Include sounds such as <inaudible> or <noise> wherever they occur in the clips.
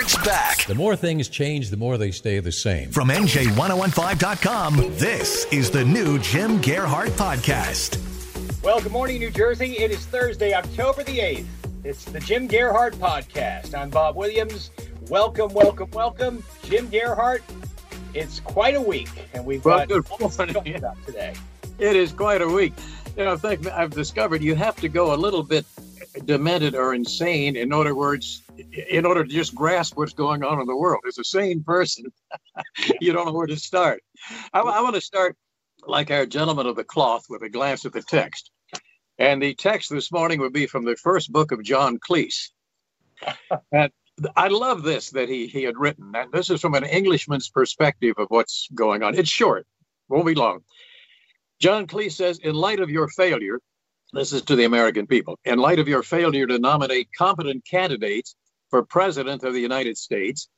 Gearhart's back. The more things change, the more they stay the same. From NJ1015.com, this is the new Jim Gearhart Podcast. Well, good morning, New Jersey. It is Thursday, October the 8th. It's the Jim Gearhart Podcast. I'm Bob Williams. Welcome, welcome, welcome. Jim Gearhart. It's quite a week, and we've Well, got good almost morning. talk about today. It is quite a week. You know, I think I've discovered you have to go a little bit demented or insane in other words, in order to just grasp what's going on in the world. As a sane person, <laughs> you don't know where to start. I, I want to start like our gentleman of the cloth with a glance at the text. And the text this morning would be from the first book of John Cleese. and I love this that he he had written. And this is from an Englishman's perspective of what's going on. It's short, won't be long. John Cleese says, in light of your failure, this is to the American people, in light of your failure to nominate competent candidates for president of the United States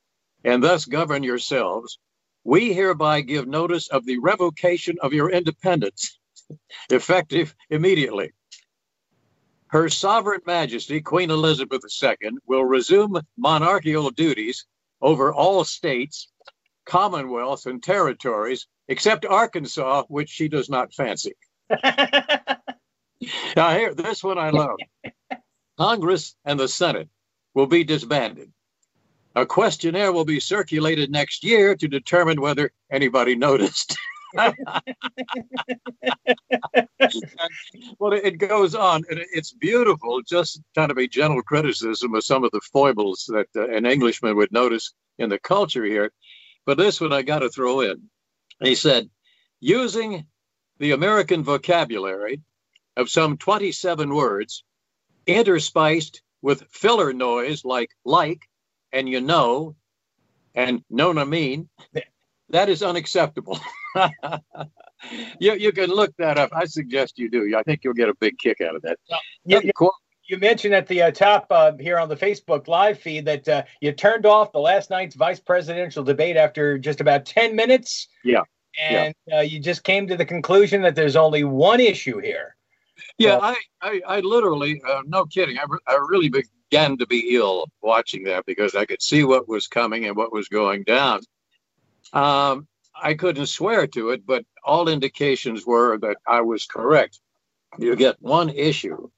and thus govern yourselves, we hereby give notice of the revocation of your independence, <laughs> effective immediately. Her Sovereign Majesty, Queen Elizabeth II, will resume monarchical duties over all states, commonwealths, and territories except Arkansas, which she does not fancy. <laughs> Now, here, this one I love. <laughs> Congress and the Senate will be disbanded. A questionnaire will be circulated next year to determine whether anybody noticed. <laughs> <laughs> well, it goes on, and it's beautiful. Just kind of a gentle criticism of some of the foibles that uh, an Englishman would notice in the culture here. But this one I got to throw in. He said, using the American vocabulary of some 27 words, interspiced with filler noise like like and you know and known I mean, that is unacceptable. <laughs> you, you can look that up. I suggest you do. I think you'll get a big kick out of that. You, you- Quote- you mentioned at the uh, top uh, here on the Facebook live feed that uh, you turned off the last night's vice presidential debate after just about 10 minutes. Yeah, And Uh, you just came to the conclusion that there's only one issue here. Yeah, I, I, I literally, uh, no kidding, I, re- I really began to be ill watching that because I could see what was coming and what was going down. Um, I couldn't swear to it, but all indications were that I was correct. You get one issue.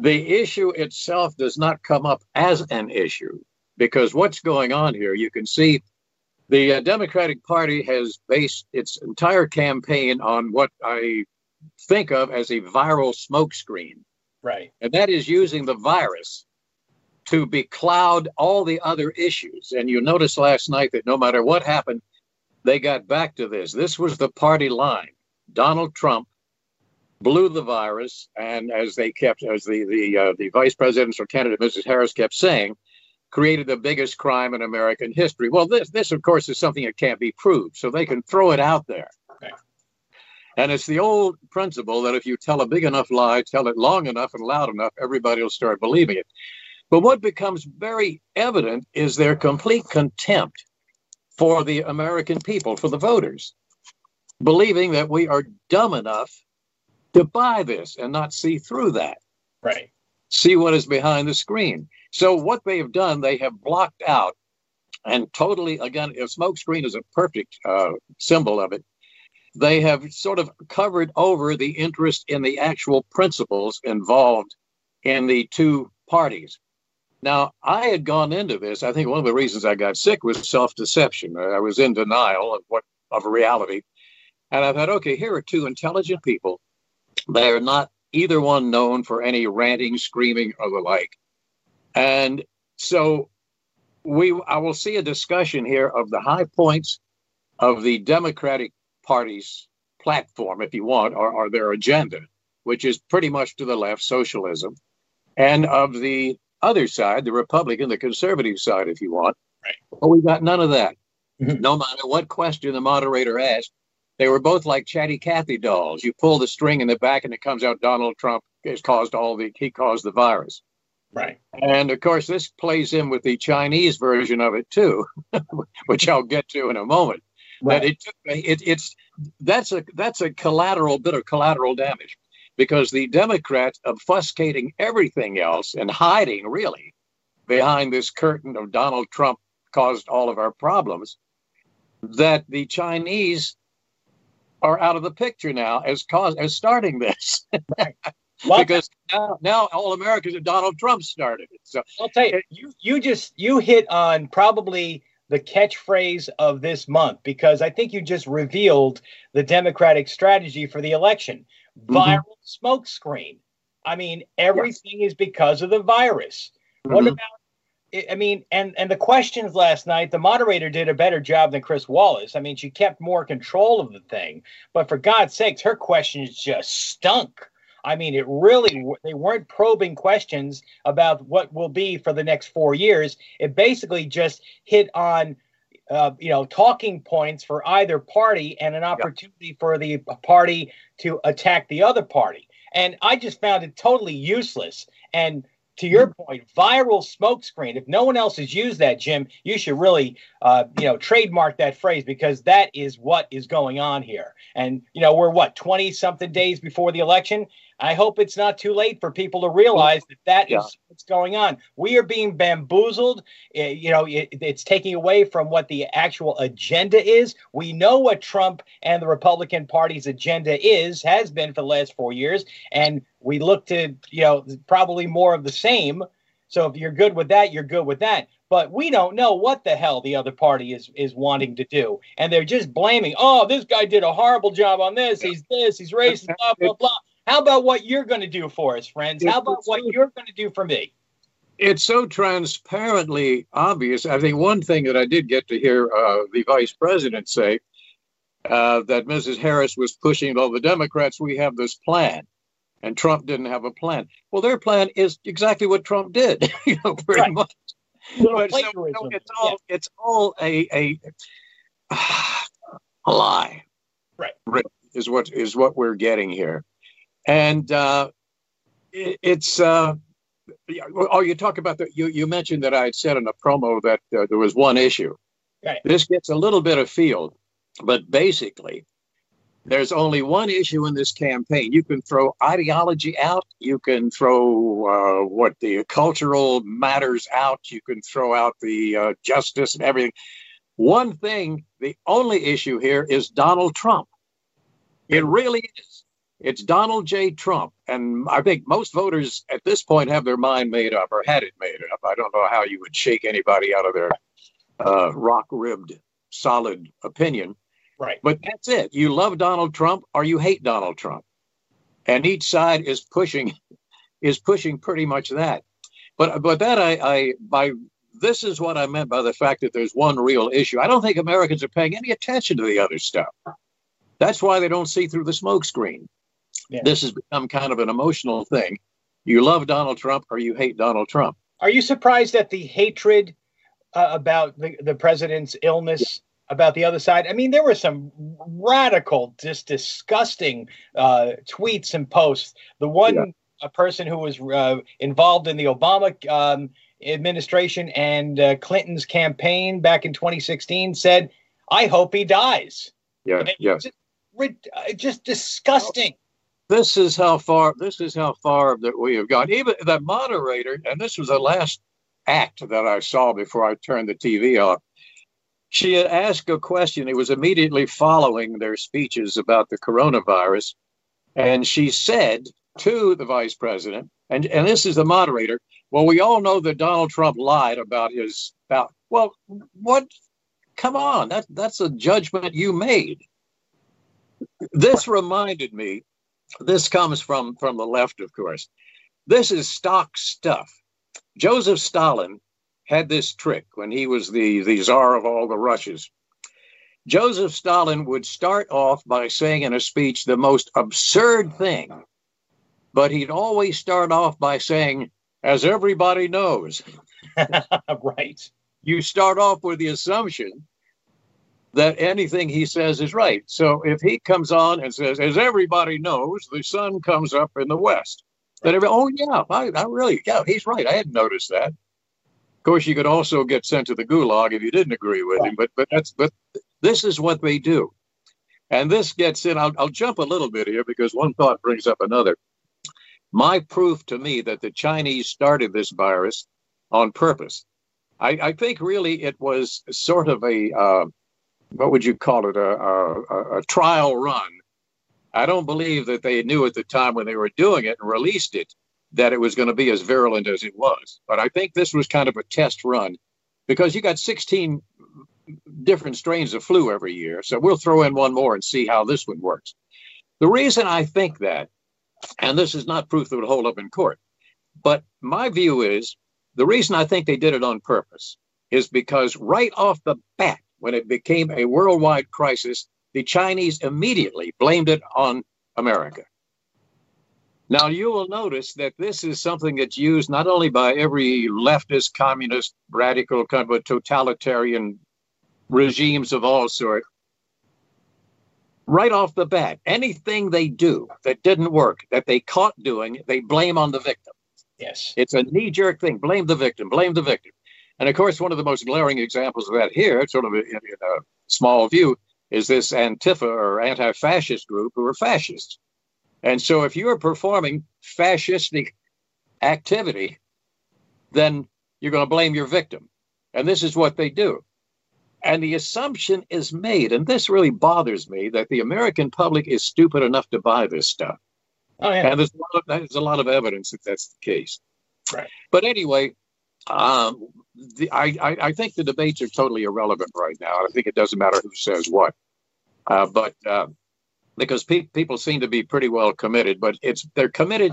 The issue itself does not come up as an issue because what's going on here, you can see the uh, Democratic Party has based its entire campaign on what I think of as a viral smokescreen, Right. and that is using the virus to becloud all the other issues. And you noticed last night that no matter what happened, they got back to this. This was the party line. Donald Trump blew the virus, and as they kept, as the the uh, the vice presidential candidate Mrs. Harris kept saying, created the biggest crime in American history. Well, this this of course is something that can't be proved, so they can throw it out there. And it's the old principle that if you tell a big enough lie, tell it long enough and loud enough, everybody will start believing it. But what becomes very evident is their complete contempt for the American people, for the voters, believing that we are dumb enough to buy this and not see through that Right. see what is behind the screen. So what they have done, they have blocked out and totally again, a smoke screen is a perfect uh, symbol of it. They have sort of covered over the interest in the actual principles involved in the two parties. Now, I had gone into this. I think one of the reasons I got sick was self-deception. I was in denial of what of reality, and I thought, okay, here are two intelligent people. They are not either one known for any ranting, screaming, or the like. And so we I will see a discussion here of the high points of the Democratic Party's platform, if you want, or, or their agenda, which is pretty much to the left, socialism, and of the other side, the Republican, the conservative side, if you want. Right. But we got none of that. Mhm. No matter what question the moderator asked, they were both like chatty Cathy dolls. You pull the string in the back, and it comes out Donald Trump has caused all the he caused the virus. Right. And of course, this plays in with the Chinese version of it too, <laughs> which I'll get to in a moment. But it, took- it it's that's a that's a collateral bit of collateral damage because the Democrats obfuscating everything else and hiding really behind this curtain of Donald Trump caused all of our problems. That the Chinese are out of the picture now as cause as starting this <laughs> Well, because now, now all Americans and Donald Trump started it. So I'll tell you, you you just you hit on probably the catchphrase of this month because I think you just revealed the Democratic strategy for the election. Viral smokescreen. I mean, everything is because of the virus. What Mhm. about I- I mean, and and the questions last night, the moderator did a better job than Chris Wallace. I mean, she kept more control of the thing. But for God's sakes, her questions just stunk. I mean, it really they weren't probing questions about what will be for the next four years. It basically just hit on, uh, you know, talking points for either party and an opportunity for the party to attack the other party. And I just found it totally useless. And to your point, viral smokescreen. If no one else has used that, Jim, you should really, uh, you know, trademark that phrase because that is what is going on here. And you know, we're what twenty something days before the election. I hope it's not too late for people to realize that that is Yeah. what's going on. We are being bamboozled. Uh, you know, it, it's taking away from what the actual agenda is. We know what Trump and the Republican Party's agenda is, has been for the last four years, and we look to, you know, probably more of the same. So if you're good with that, you're good with that. But we don't know what the hell the other party is is wanting to do, and they're just blaming. Oh, this guy did a horrible job on this. He's this. He's racist. Blah blah blah. How about what you're going to do for us, friends? How about what you're going to do for me? it's so transparently obvious. I think one thing that I did get to hear uh, the vice president say uh, that Mrs. Harris was pushing, all the Democrats, we have this plan. And Trump didn't have a plan. Well, their plan is exactly what Trump did, <laughs> you know, pretty Right. much. But so, plagiarism. so it's all it's all a a <sighs> a lie. Right. Is what is what we're getting here, and uh, it, it's. Uh, oh, you talk about the. You you mentioned that I had said in a promo that uh, there was one issue. Right. This gets a little bit of field, but basically, there's only one issue in this campaign. You can throw ideology out. You can throw uh, what the cultural matters out. You can throw out the uh, justice and everything. One thing, the only issue here is Donald Trump. It really is. It's Donald J. Trump. And I think most voters at this point have their mind made up or had it made up. I don't know how you would shake anybody out of their uh, rock ribbed, solid opinion. Right. But that's it. You love Donald Trump or you hate Donald Trump. And each side is pushing is pushing pretty much that. But but that I, I by this is what I meant by the fact that there's one real issue. I don't think Americans are paying any attention to the other stuff. That's why they don't see through the smokescreen. Yeah. This has become kind of an emotional thing. You love Donald Trump or you hate Donald Trump. Are you surprised at the hatred uh, about the, the president's illness? About the other side, I mean, there were some radical, just disgusting uh, tweets and posts. The one Yeah. a person who was uh, involved in the Obama um, administration and uh, Clinton's campaign back in 2016 said, "I hope he dies." Yeah, yeah. Just, uh, just disgusting. This is how far this is how far that we have gone. Even the moderator, and this was the last act that I saw before I turned the TV off. She had asked a question. It was immediately following their speeches about the coronavirus, and she said to the vice president, and and this is the moderator. Well, we all know that Donald Trump lied about his about. Well, what? Come on, that that's a judgment you made. This reminded me this comes from from the left of course this is stock stuff joseph stalin had this trick when he was the the czar of all the Russias. joseph stalin would start off by saying in a speech the most absurd thing but he'd always start off by saying as everybody knows. <laughs> right. You start off with the assumption that anything he says is right. So if he comes on and says, as everybody knows, the sun comes up in the west, then every, oh yeah, I, I really, yeah, he's right. I hadn't noticed that. Of course, you could also get sent to the gulag if you didn't agree with him, but but that's but this is what they do. And this gets in, I'll, I'll jump a little bit here because one thought brings up another. My proof to me that the Chinese started this virus on purpose. I, I think really it was sort of a, uh, what would you call it, a, a, a trial run. I don't believe that they knew at the time when they were doing it and released it that it was going to be as virulent as it was. But I think this was kind of a test run because you got 16 different strains of flu every year. So we'll throw in one more and see how this one works. The reason I think that, and this is not proof that would hold up in court, but my view is the reason I think they did it on purpose is because right off the bat, when it became a worldwide crisis, the Chinese immediately blamed it on America. Now, you will notice that this is something that's used not only by every leftist, communist, radical, kind of totalitarian regimes of all sorts. Right off the bat, anything they do that didn't work, that they caught doing, they blame on the victim. Yes. It's a knee jerk thing. Blame the victim, blame the victim. And of course, one of the most glaring examples of that here, sort of in, in a small view, is this Antifa or anti fascist group who are fascists. And so if you're performing fascistic activity, then you're going to blame your victim. And this is what they do. And the assumption is made, and this really bothers me, that the American public is stupid enough to buy this stuff. Oh, yeah. And there's a, lot of, there's a lot of evidence that that's the case. Right. But anyway, um, the, I, I, I, think the debates are totally irrelevant right now. I think it doesn't matter who says what. Uh, but uh, because pe- people seem to be pretty well committed, but it's they're committed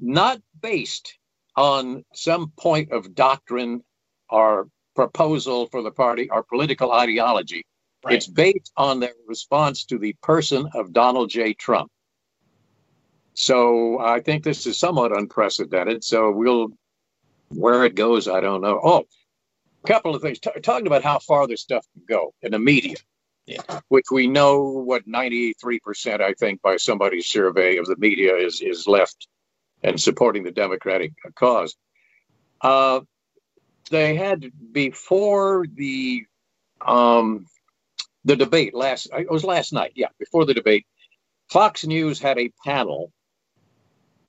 not based on some point of doctrine or proposal for the party or political ideology. Right. It's based on their response to the person of Donald J. Trump. So I think this is somewhat unprecedented. So we'll, where it goes, I don't know. Oh, a couple of things. T- talking about how far this stuff can go in the media, yeah. which we know what 93%, I think, by somebody's survey of the media is, is left and supporting the Democratic cause. Uh, they had before the um, the debate last it was last night yeah before the debate fox news had a panel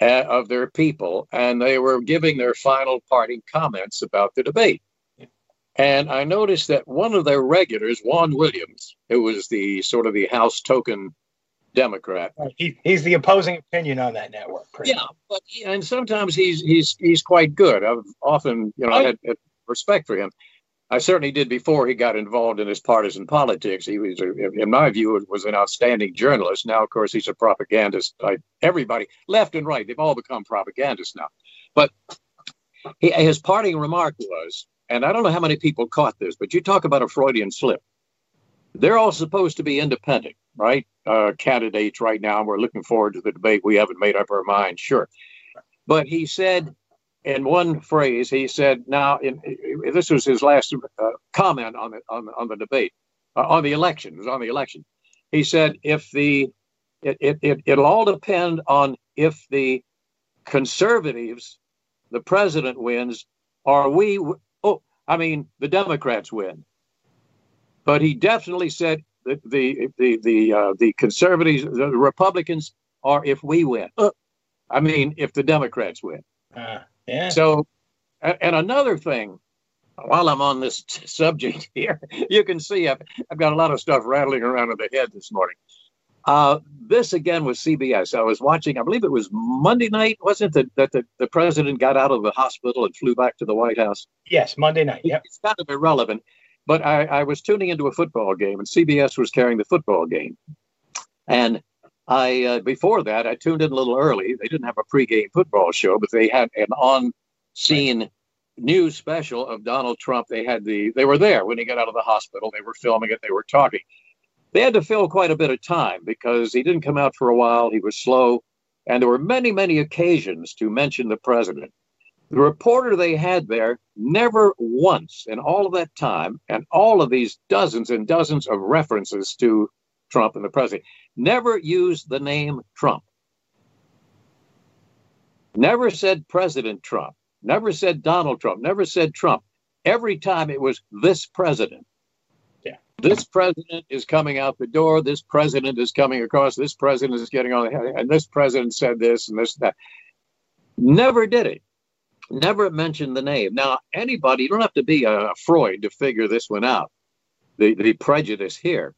uh, of their people and they were giving their final parting comments about the debate and i noticed that one of their regulars juan williams who was the sort of the house token democrat he, he's the opposing opinion on that network yeah but and sometimes he's he's he's quite good i've often you know oh. had, had respect for him. I certainly did before he got involved in his partisan politics. He was, in my view, was an outstanding journalist. Now, of course, he's a propagandist. Like everybody, left and right, they've all become propagandists now. But he, his parting remark was, and I don't know how many people caught this, but you talk about a Freudian slip. They're all supposed to be independent, right? Uh, candidates right now. We're looking forward to the debate. We haven't made up our mind, sure. But he said in one phrase, he said, "Now, in, this was his last uh, comment on the on, on the debate, uh, on the election. It was on the election. He said, if the it, it, it it'll all depend on if the conservatives, the president wins, or we. Oh, I mean, the Democrats win. But he definitely said that the the the uh, the conservatives, the Republicans, are if we win. Uh, I mean, if the Democrats win. Uh. Yeah. So, and another thing, while I'm on this t- subject <laughs> here, you can see I've, I've got a lot of stuff rattling around in the head this morning. Uh, this again was CBS. I was watching, I believe it was Monday night, wasn't it, that, that the, the president got out of the hospital and flew back to the White House? Yes, Monday night. Yep. It's kind of irrelevant. But I, I was tuning into a football game, and CBS was carrying the football game. And I uh, before that I tuned in a little early. They didn't have a pregame football show, but they had an on-scene news special of Donald Trump. They had the they were there when he got out of the hospital. They were filming it. They were talking. They had to fill quite a bit of time because he didn't come out for a while. He was slow, and there were many many occasions to mention the president. The reporter they had there never once in all of that time, and all of these dozens and dozens of references to Trump and the president, never used the name Trump. Never said President Trump, never said Donald Trump, never said Trump. Every time it was this president. Yeah. This president is coming out the door. This president is coming across. This president is getting on the head. And this president said this and this and that. Never did it. Never mentioned the name. Now, anybody, you don't have to be a Freud to figure this one out, the, the prejudice here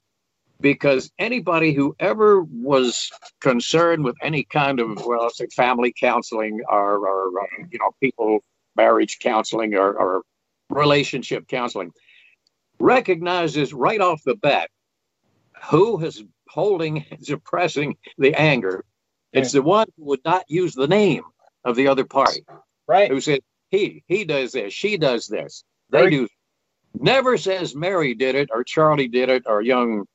because anybody who ever was concerned with any kind of well say family counseling or, or uh, you know people marriage counseling or, or relationship counseling recognizes right off the bat who is holding <laughs> suppressing the anger. It's the one who would not use the name of the other party. Right. Who said he he does this she does this. They Very- do. Never says mary did it or charlie did it or young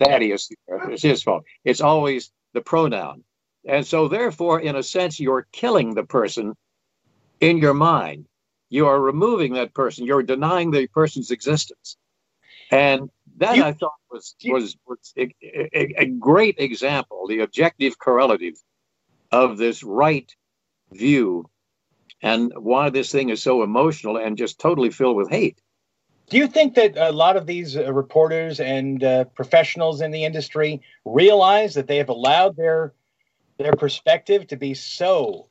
Thaddeus, it's his fault. It's always the pronoun. And so, therefore, in a sense, you're killing the person in your mind. You are removing that person. You're denying the person's existence. And that You- I thought was was, was a, a, a great example, the objective correlative of this right view and why this thing is so emotional and just totally filled with hate. Do you think that a lot of these uh, reporters and uh, professionals in the industry realize that they have allowed their their perspective to be so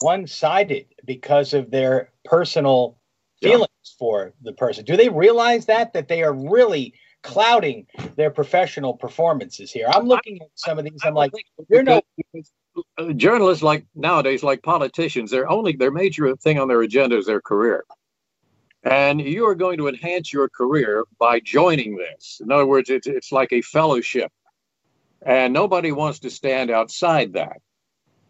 one-sided because of their personal Yeah. feelings for the person? Do they realize that that they are really clouding their professional performances here? I'm looking at some of these. I'm like, you're no uh, journalists like nowadays like politicians their only their major thing on their agenda is their career and you are going to enhance your career by joining this. In other words it's, it's like a fellowship. And nobody wants to stand outside that.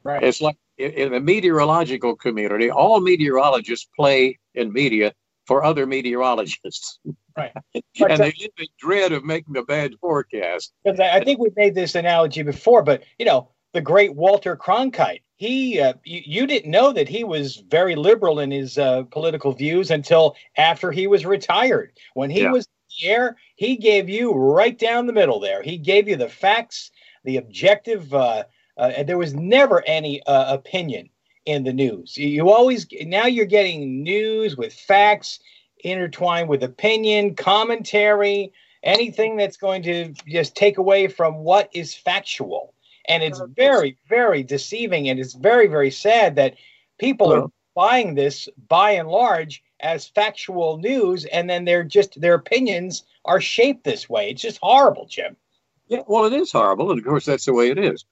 Right. it's like in, the meteorological community all meteorologists play in media for other meteorologists. <laughs> Right. and uh, they live in dread of making a bad forecast. Because I think we've made this analogy before, but you know, the great Walter Cronkite, he, uh, you, you didn't know that he was very liberal in his uh, political views until after he was retired. When he Yeah. was in the air, he gave you right down the middle there. He gave you the facts, the objective, uh, uh, and there was never any uh, opinion in the news. You- You always now you're getting news with facts intertwined with opinion, commentary, anything that's going to just take away from what is factual. And it's very, very deceiving. And it's very, very sad that people are buying this by and large as factual news. And then they're just, their opinions are shaped this way. It's just horrible, Jim. Yeah, well, it is horrible, and of course that's the way it is.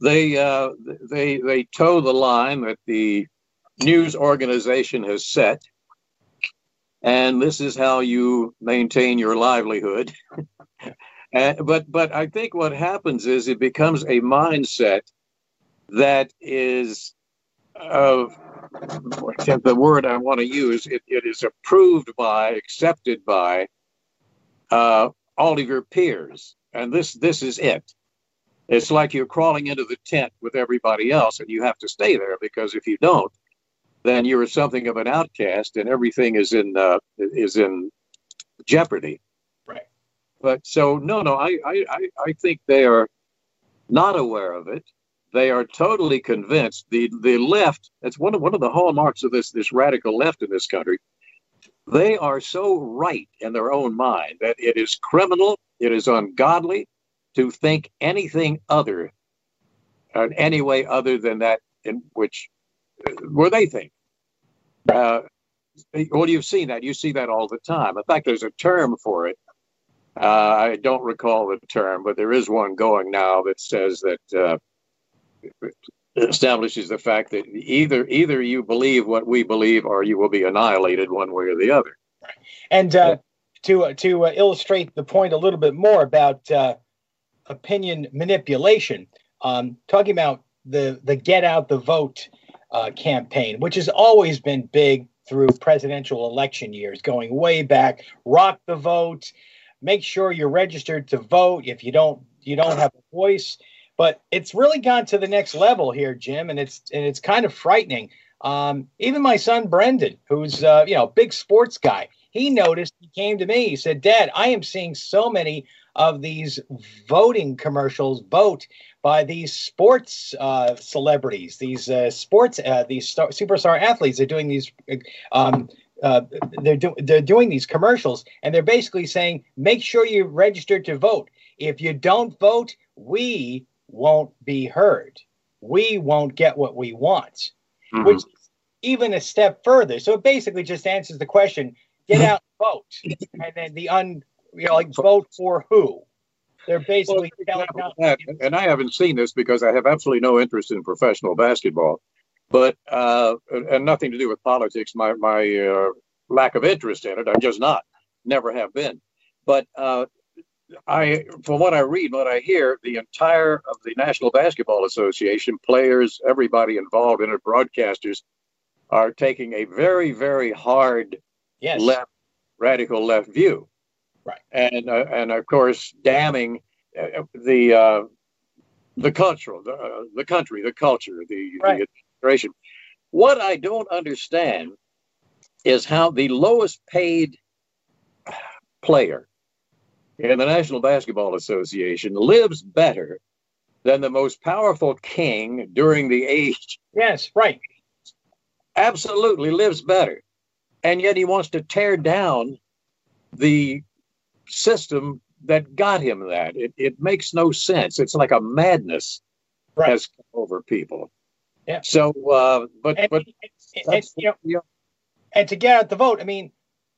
They uh, they they toe the line that the news organization has set, and this is how you maintain your livelihood. <laughs> and, but but I think what happens is it becomes a mindset that is of the word I want to use. It, it is approved by, accepted by uh, all of your peers and this this is it it's like you're crawling into the tent with everybody else and you have to stay there because if you don't then you're something of an outcast and everything is in uh, is in jeopardy. But so no no I, I i think they are not aware of it they are totally convinced the the left that's one of one of the hallmarks of this this radical left in this country they are so right in their own mind that it is criminal, it is ungodly to think anything other, uh, any way other than that in which where they think. Uh, well, you've seen that. You see that all the time. In fact, there's a term for it. Uh, I don't recall the term, but there is one going now that says that uh, establishes the fact that either either you believe what we believe, or you will be annihilated one way or the other. And uh, to to uh, illustrate the point a little bit more about uh, opinion manipulation, um, talking about the the get out the vote uh, campaign, which has always been big through presidential election years, going way back. Rock the vote, make sure you're registered to vote. If you don't, you don't have a voice. But it's really gone to the next level here, Jim, and it's and it's kind of frightening. Um, even my son Brendan, who's uh, you know big sports guy, he noticed. He came to me. He said, "Dad, I am seeing so many of these voting commercials vote by these sports uh, celebrities, these uh, sports, uh, these star- superstar athletes. They're doing these, um, uh, they're, do- they're doing these commercials, and they're basically saying, make sure you register to vote. If you don't vote, we won't be heard. We won't get what we want, mm-hmm. which is even a step further. So it basically just answers the question: get out and vote, and then the un you know, like vote for who? They're basically well, telling and I haven't seen this because I have absolutely no interest in professional basketball, but uh, and nothing to do with politics. My my uh, lack of interest in it, I'm just not, never have been. But uh, I, from what I read, what I hear, the entire of the National Basketball Association, players, everybody involved in it, broadcasters, are taking a very, very hard yes. left, radical left view. Right. And uh, and of course, damning uh, the uh, the cultural, the, uh, the country, the culture, the, right. the administration. What I don't understand is how the lowest paid player in the National Basketball Association lives better than the most powerful king during the age. Yes, right. Absolutely lives better. And yet he wants to tear down the system that got him that. It, it makes no sense. It's like a madness right. has come over people. Yeah. So, uh, but and, but and, and, you know, and to get out the vote, I mean,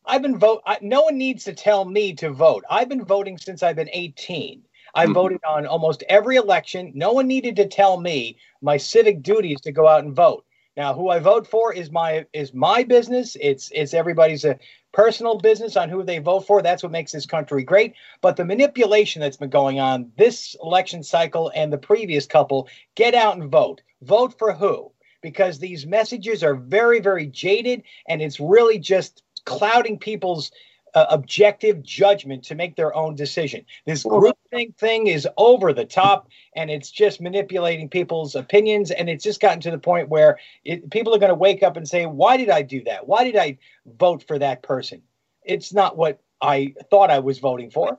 I've been vote. I, no one needs to tell me to vote. I've been voting since I've been 18. I mm-hmm. voted on almost every election. No one needed to tell me my civic duty is to go out and vote. Now, who I vote for is my is my business. It's it's everybody's a personal business on who they vote for. That's what makes this country great. But the manipulation that's been going on this election cycle and the previous couple, get out and vote. Vote for who? Because these messages are very, very jaded and it's really just clouding people's uh, objective judgment to make their own decision. This groupthink thing is over the top, and it's just manipulating people's opinions. And it's just gotten to the point where it, people are going to wake up and say, "Why did I do that? Why did I vote for that person?" It's not what I thought I was voting for.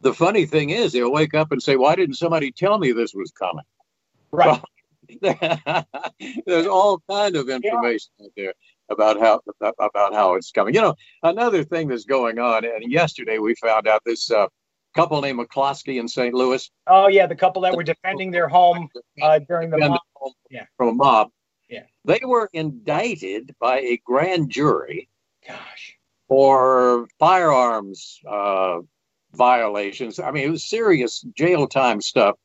The funny thing is, they'll wake up and say, "Why didn't somebody tell me this was coming?" Right. <laughs> There's all kind of information yeah. out there about how about how it's coming. You know, another thing that's going on, and yesterday we found out this uh, couple named McCloskey in St. Louis. Oh yeah, the couple that were defending their home uh, during the mob. Yeah. from a mob. Yeah, they were indicted by a grand jury. Gosh, for firearms uh, violations. I mean, it was serious jail time stuff.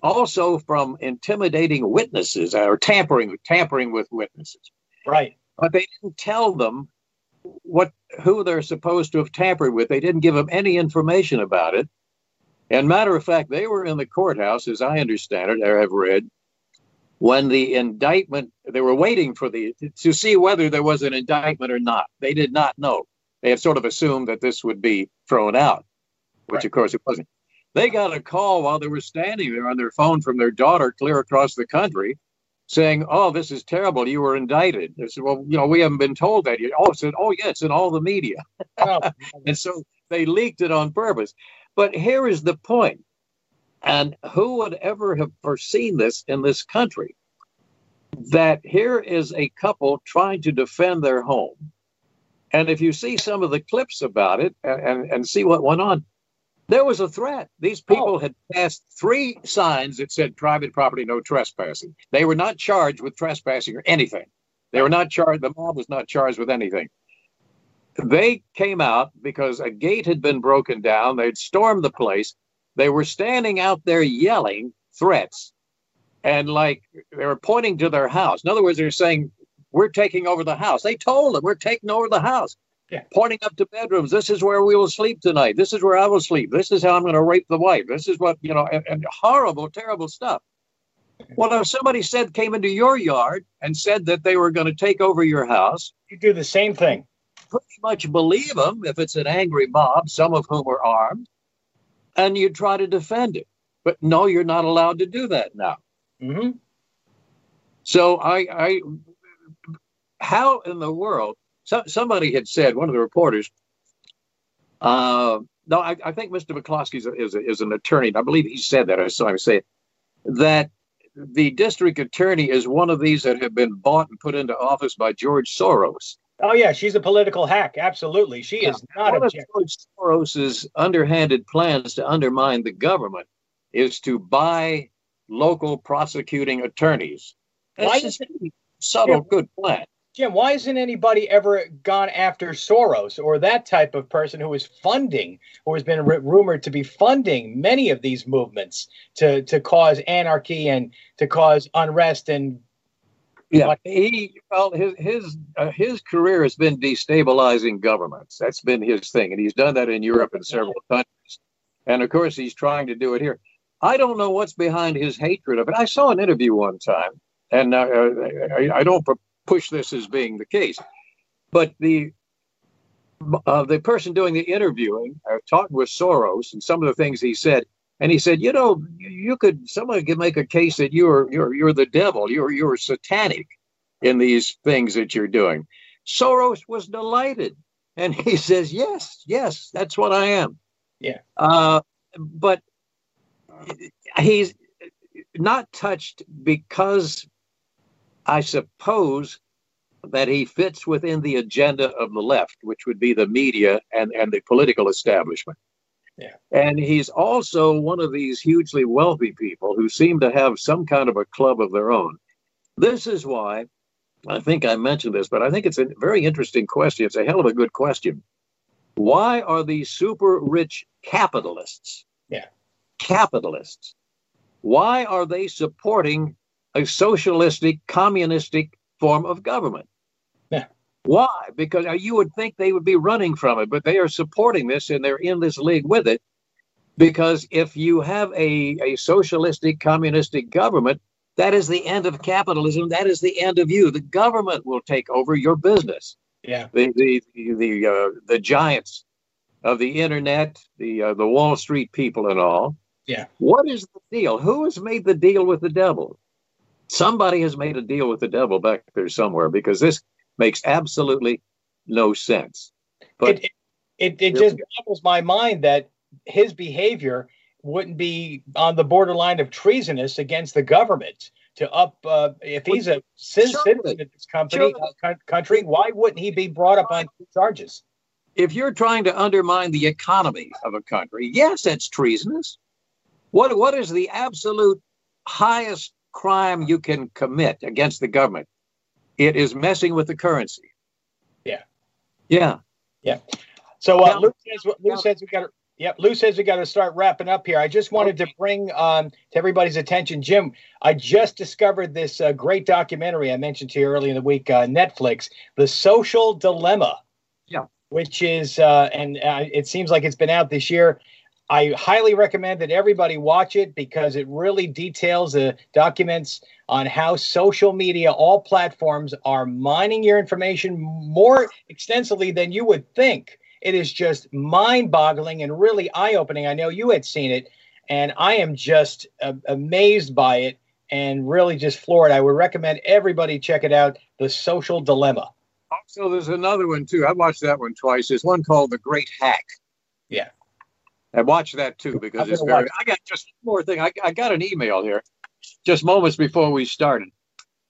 Also, from intimidating witnesses or tampering tampering with witnesses. Right but they didn't tell them what who they're supposed to have tampered with. They didn't give them any information about it. And matter of fact, they were in the courthouse, as I understand it, or have read, when the indictment. They were waiting for the to see whether there was an indictment or not. They did not know. They had sort of assumed that this would be thrown out, which right. of course it wasn't. They got a call while they were standing there on their phone from their daughter clear across the country saying, "Oh, this is terrible. You were indicted." They said, "Well, you know, we haven't been told that yet." Oh, said, "Oh, yeah, it's in all the media," <laughs> oh. and so they leaked it on purpose. But here is the point, and who would ever have foreseen this in this country? That here is a couple trying to defend their home, and if you see some of the clips about it and, and, and see what went on, there was a threat. These oh. people oh. had passed three signs that said private property, no trespassing. They were not charged with trespassing or anything. They were not charged, the mob was not charged with anything. They came out because a gate had been broken down. They'd stormed the place. They were standing out there yelling threats and like they were pointing to their house. In other words, they're saying, We're taking over the house. They told them, We're taking over the house yeah. pointing up to bedrooms. This is where we will sleep tonight. This is where I will sleep. This is how I'm going to rape the wife. This is what, you know, and, and horrible, terrible stuff. Well, if somebody said came into your yard and said that they were going to take over your house, you do the same thing. Pretty much believe them if it's an angry mob, some of whom are armed, and you try to defend it. But no, you're not allowed to do that now. Mm-hmm. So I, I how in the world? So, somebody had said, one of the reporters, uh, no, I, I, think Mr. McCloskey is, is, is, an attorney. I believe he said that. I saw him say it, that the district attorney is one of these that have been bought and put into office by George Soros. Oh yeah, she's a political hack. Absolutely, she yeah. is not. One of George Soros's underhanded plans to undermine the government is to buy local prosecuting attorneys. That's Why is it subtle, Jim, good plan? Jim, why isn't anybody ever gone after Soros or that type of person who is funding, or has been r- rumored to be funding many of these movements to to cause anarchy and to cause unrest and yeah, he well his his uh, his career has been destabilizing governments. That's been his thing, and he's done that in Europe and several countries. And of course, he's trying to do it here. I don't know what's behind his hatred of it. I saw an interview one time, and uh, I, I, don't push this as being the case, but the uh, the person doing the interviewing uh, talked with Soros, and some of the things he said and he said, you know, you could someone could make a case that you're you're you're the devil, you're you're satanic in these things that you're doing. Soros was delighted, and he <laughs> says, yes, yes, that's what I am. Yeah. Uh, but he's not touched because I suppose that he fits within the agenda of the left, which would be the media and, and the political establishment. Yeah. And he's also one of these hugely wealthy people who seem to have some kind of a club of their own. This is why I think I mentioned this, but I think it's a very interesting question. It's a hell of a good question. Why are these super rich capitalists? Yeah. Capitalists. Why are they supporting a socialistic, communistic form of government? Why? Because you would think they would be running from it, but they are supporting this and they're in this league with it. Because if you have a, a socialistic, communistic government, that is the end of capitalism. That is the end of you. The government will take over your business. Yeah. The the the the, uh, the giants of the internet, the uh, the Wall Street people, and all. Yeah. What is the deal? Who has made the deal with the devil? Somebody has made a deal with the devil back there somewhere because this makes absolutely no sense. But it, it, it just boggles my mind that his behavior wouldn't be on the borderline of treasonous against the government to up uh, if he's a citizen of this company uh, country why wouldn't he be brought up on charges? If you're trying to undermine the economy of a country yes that's treasonous. What what is the absolute highest crime you can commit against the government it is messing with the currency. Yeah. Yeah. Yeah. So uh, Lou says, Lou says we got to. Yep, Lou says we got to start wrapping up here. I just wanted okay. to bring um, to everybody's attention, Jim. I just discovered this uh, great documentary I mentioned to you earlier in the week, uh, Netflix, "The Social Dilemma." Yeah, which is, uh, and uh, it seems like it's been out this year. I highly recommend that everybody watch it because it really details the documents on how social media, all platforms, are mining your information more extensively than you would think. It is just mind boggling and really eye opening. I know you had seen it, and I am just uh, amazed by it and really just floored. I would recommend everybody check it out The Social Dilemma. Also, there's another one too. I watched that one twice. There's one called The Great Hack. Yeah. I watched that too because it's very. I got just one more thing. I, I got an email here just moments before we started,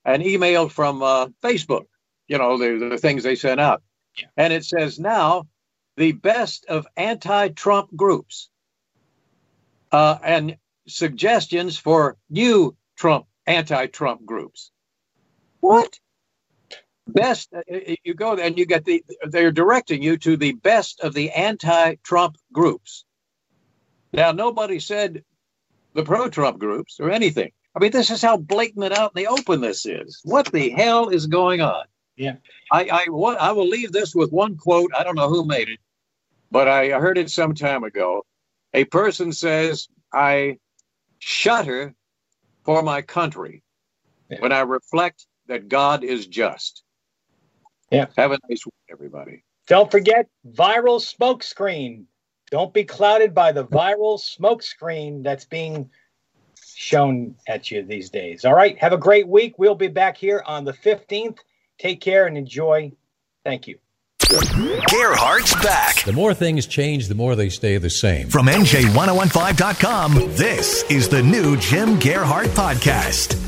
an email from uh, Facebook. You know the, the things they sent out, yeah. and it says now the best of anti-Trump groups uh, and suggestions for new Trump anti-Trump groups. What? Best uh, you go and you get the they're directing you to the best of the anti-Trump groups. Now, nobody said the pro Trump groups or anything. I mean, this is how blatant and out in the open this is. What the hell is going on? Yeah. I, I, what, I will leave this with one quote. I don't know who made it, but I heard it some time ago. A person says, I shudder for my country yeah. when I reflect that God is just. Yeah. Have a nice week, everybody. Don't forget viral smokescreen. Don't be clouded by the viral smokescreen that's being shown at you these days. All right. Have a great week. We'll be back here on the 15th Take care and enjoy. Thank you. Gearhart's back. The more things change, the more they stay the same. From NJ1015.com, this is the new Jim Gearhart Podcast.